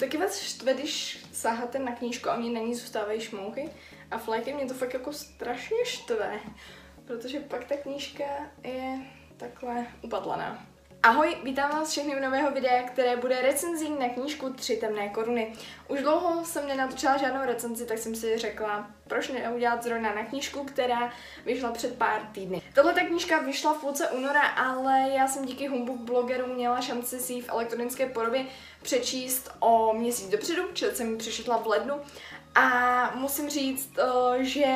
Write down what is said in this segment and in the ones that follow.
Taky vás štve, když saháte na knížku a oni na ní zůstávají šmouchy. A létě mě to fakt jako strašně štve, protože pak ta knížka je takhle upadlaná. Ahoj, vítám vás všechny u nového videa, které bude recenzí na knížku Tři temné koruny. Už dlouho jsem nenatočila žádnou recenzi, tak jsem si řekla, proč neudělat zrovna na knížku, která vyšla před pár týdny. Tahle ta knížka vyšla v půlce února, ale já jsem díky Humbug blogeru měla šanci si ji v elektronické podobě přečíst o měsíc dopředu, čili jsem ji přečetla v lednu a musím říct, eh, že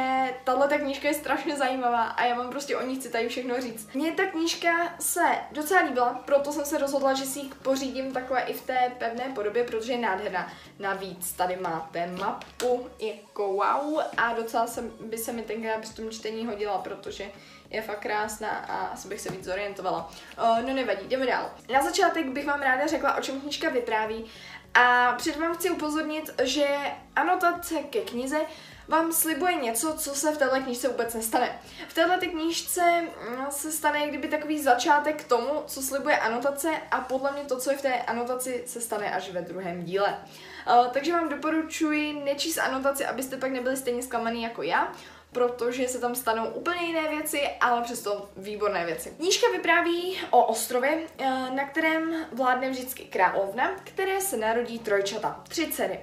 tahle ta knížka je strašně zajímavá a já vám prostě o ní chci tady všechno říct. Mně ta knížka se docela líbila, proto jsem se rozhodla, že si ji pořídím takhle i v té pevné podobě, protože je nádherná. Navíc tady máte mapu jako wow a docela se, by se mi tenkrát při tom čtení hodila, protože je fakt krásná a asi bych se víc zorientovala. Uh, no nevadí, jdeme dál. Na začátek bych vám ráda řekla, o čem knížka vypráví a před vám chci upozornit, že anotace ke knize vám slibuje něco, co se v této knížce vůbec nestane. V této knížce mm, se stane kdyby takový začátek k tomu, co slibuje anotace a podle mě to, co je v té anotaci, se stane až ve druhém díle. Takže vám doporučuji nečíst anotaci, abyste pak nebyli stejně zklamaný jako já, protože se tam stanou úplně jiné věci, ale přesto výborné věci. Knížka vypráví o ostrově, eh, na kterém vládne vždycky královna, které se narodí trojčata, tři dcery.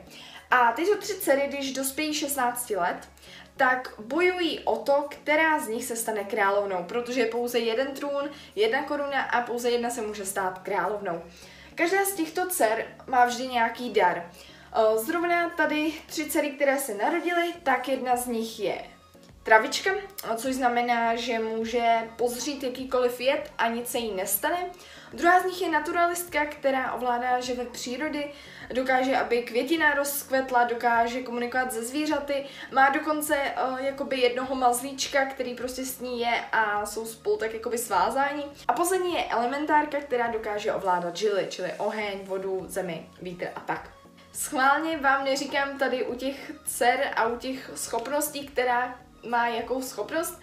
A tyto tři dcery, když dospějí 16 let, tak bojují o to, která z nich se stane královnou, protože je pouze jeden trůn, jedna koruna a pouze jedna se může stát královnou. Každá z těchto dcer má vždy nějaký dar. Eh, zrovna tady tři dcery, které se narodily, tak jedna z nich je travička, což znamená, že může pozřít jakýkoliv jed a nic se jí nestane. Druhá z nich je naturalistka, která ovládá živé přírody, dokáže, aby květina rozkvetla, dokáže komunikovat se zvířaty, má dokonce uh, jakoby jednoho mazlíčka, který prostě s ní je a jsou spolu tak jakoby svázání. A poslední je elementárka, která dokáže ovládat žily, čili oheň, vodu, zemi, vítr a tak. Schválně vám neříkám tady u těch dcer a u těch schopností, která má jakou schopnost,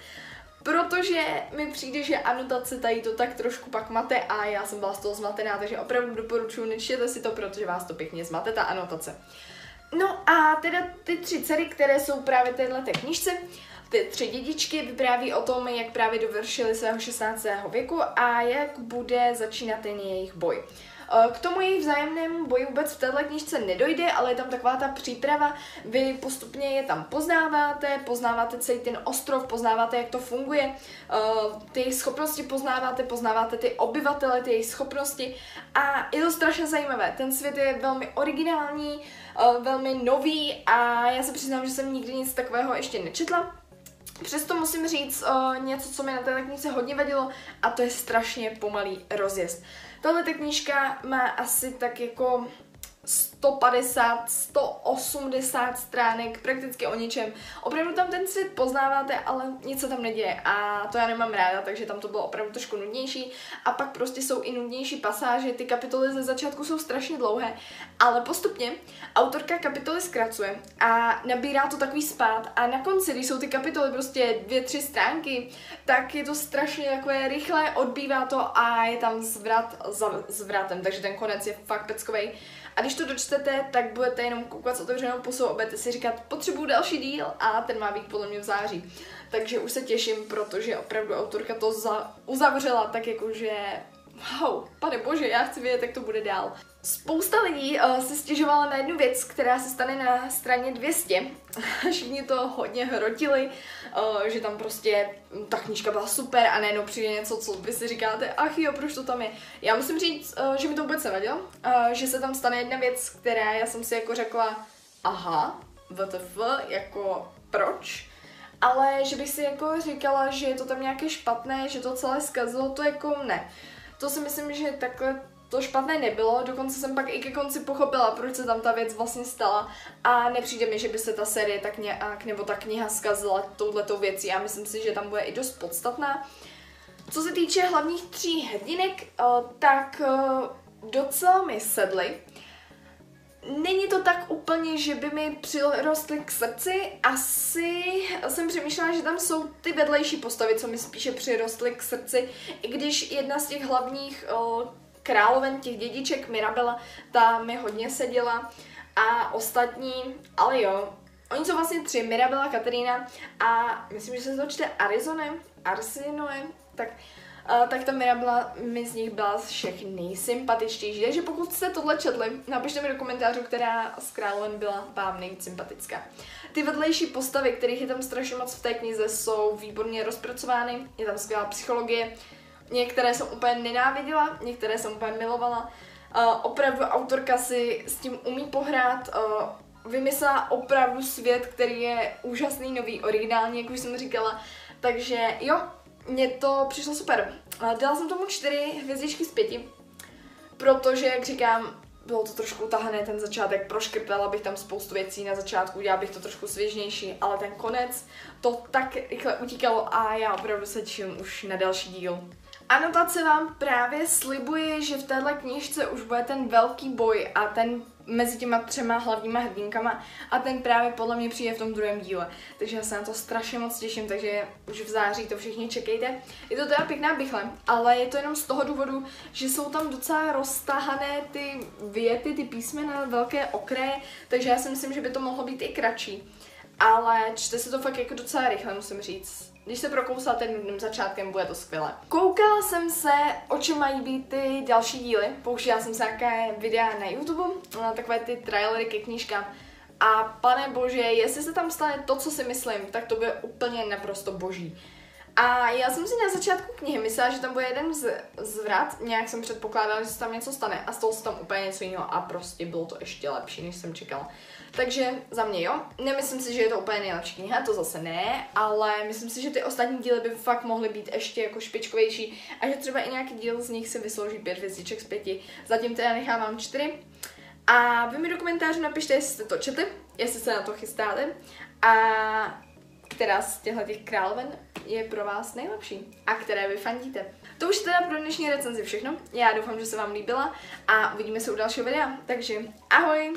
protože mi přijde, že anotace tady to tak trošku pak mate a já jsem byla z toho zmatená, takže opravdu doporučuji, nečtěte si to, protože vás to pěkně zmate, ta anotace. No a teda ty tři dcery, které jsou právě téhle knižce, ty tři dědičky vypráví o tom, jak právě dovršili svého 16. věku a jak bude začínat ten jejich boj. Eh, k tomu jejich vzájemnému boji vůbec v této knižce nedojde, ale je tam taková ta příprava, vy postupně je tam poznáváte, poznáváte celý ten ostrov, poznáváte, jak to funguje, eh, ty jejich schopnosti poznáváte, poznáváte ty obyvatele, ty jejich schopnosti a je to strašně zajímavé. Ten svět je velmi originální, eh, velmi nový a já se přiznám, že jsem nikdy nic takového ještě nečetla. Přesto musím říct uh, něco, co mi na té knize hodně vadilo, a to je strašně pomalý rozjezd. Tahle knížka má asi tak jako 150, 180 stránek prakticky o ničem. Opravdu tam ten svět poznáváte, ale nic se tam neděje a to já nemám ráda, takže tam to bylo opravdu trošku nudnější. A pak prostě jsou i nudnější pasáže, ty kapitoly ze začátku jsou strašně dlouhé, ale postupně autorka kapitoly zkracuje a nabírá to takový spát a na konci, když jsou ty kapitoly prostě dvě, tři stránky, tak je to strašně takové rychlé, odbývá to a je tam zvrat za zvratem, takže ten konec je fakt peckovej. A když to dočtete, tak budete jenom koukat s otevřenou pusou a budete si říkat, potřebuju další díl a ten má být podle mě v září. Takže už se těším, protože opravdu autorka to za, uzavřela tak jakože wow, pane bože, já chci vědět, jak to bude dál. Spousta lidí uh, se stěžovala na jednu věc, která se stane na straně 200. Všichni to hodně hrotili, uh, že tam prostě ta knížka byla super a najednou přijde něco, co vy si říkáte, ach jo, proč to tam je. Já musím říct, uh, že mi to vůbec nevadilo, uh, že se tam stane jedna věc, která já jsem si jako řekla, aha, WTF, jako proč? Ale že bych si jako říkala, že je to tam nějaké špatné, že to celé zkazilo, to jako ne. To si myslím, že takhle to špatné nebylo, dokonce jsem pak i ke konci pochopila, proč se tam ta věc vlastně stala a nepřijde mi, že by se ta série tak nějak nebo ta kniha zkazila touhletou věcí. Já myslím si, že tam bude i dost podstatná. Co se týče hlavních tří hrdinek, eh, tak eh, docela mi sedly. Není to tak úplně, že by mi přirostly k srdci. Asi jsem přemýšlela, že tam jsou ty vedlejší postavy, co mi spíše přirostly k srdci. I když jedna z těch hlavních královen těch dědiček Mirabela, ta mi hodně seděla a ostatní, ale jo, oni jsou vlastně tři, Mirabela, Katerina a myslím, že se to čte Arizona, Arsinoe, tak Uh, tak ta Mirabela mi z nich byla z všech nejsympatičtější. Takže pokud jste tohle četli, napište mi do komentářů, která z Královen byla vám nejvíc sympatická. Ty vedlejší postavy, kterých je tam strašně moc v té knize, jsou výborně rozpracovány, je tam skvělá psychologie, některé jsem úplně nenáviděla, některé jsem úplně milovala. Uh, opravdu autorka si s tím umí pohrát, uh, vymyslela opravdu svět, který je úžasný, nový, originální, jak už jsem říkala. Takže jo, mně to přišlo super. Dala jsem tomu čtyři hvězdičky z pěti, protože, jak říkám, bylo to trošku utahané ten začátek, proškrtala bych tam spoustu věcí na začátku, udělala bych to trošku svěžnější, ale ten konec, to tak rychle utíkalo a já opravdu se těším už na další díl. Anotace vám právě slibuje, že v téhle knižce už bude ten velký boj a ten mezi těma třema hlavníma hrdinkama a ten právě podle mě přijde v tom druhém díle. Takže já se na to strašně moc těším, takže už v září to všichni čekejte. Je to teda pěkná bychle, ale je to jenom z toho důvodu, že jsou tam docela roztahané ty věty, ty písmena, velké okraje, takže já si myslím, že by to mohlo být i kratší. Ale čte se to fakt jako docela rychle, musím říct. Když se prokousáte nudným začátkem, bude to skvělé. Koukala jsem se, o čem mají být ty další díly. Použila jsem se nějaké videa na YouTube, na takové ty trailery ke knížkám. A pane bože, jestli se tam stane to, co si myslím, tak to bude úplně naprosto boží. A já jsem si na začátku knihy myslela, že tam bude jeden z, zvrat, nějak jsem předpokládala, že se tam něco stane a stalo se tam úplně něco jiného a prostě bylo to ještě lepší, než jsem čekala. Takže za mě jo, nemyslím si, že je to úplně nejlepší kniha, to zase ne, ale myslím si, že ty ostatní díly by fakt mohly být ještě jako špičkovější a že třeba i nějaký díl z nich si vyslouží pět hvězdiček z pěti. Zatím teda nechávám čtyři. A vy mi do komentářů napište, jestli jste to četli, jestli se na to chystáte a která z těchto těch královen je pro vás nejlepší a které vy fandíte. To už teda pro dnešní recenzi všechno. Já doufám, že se vám líbila a uvidíme se u dalšího videa. Takže ahoj!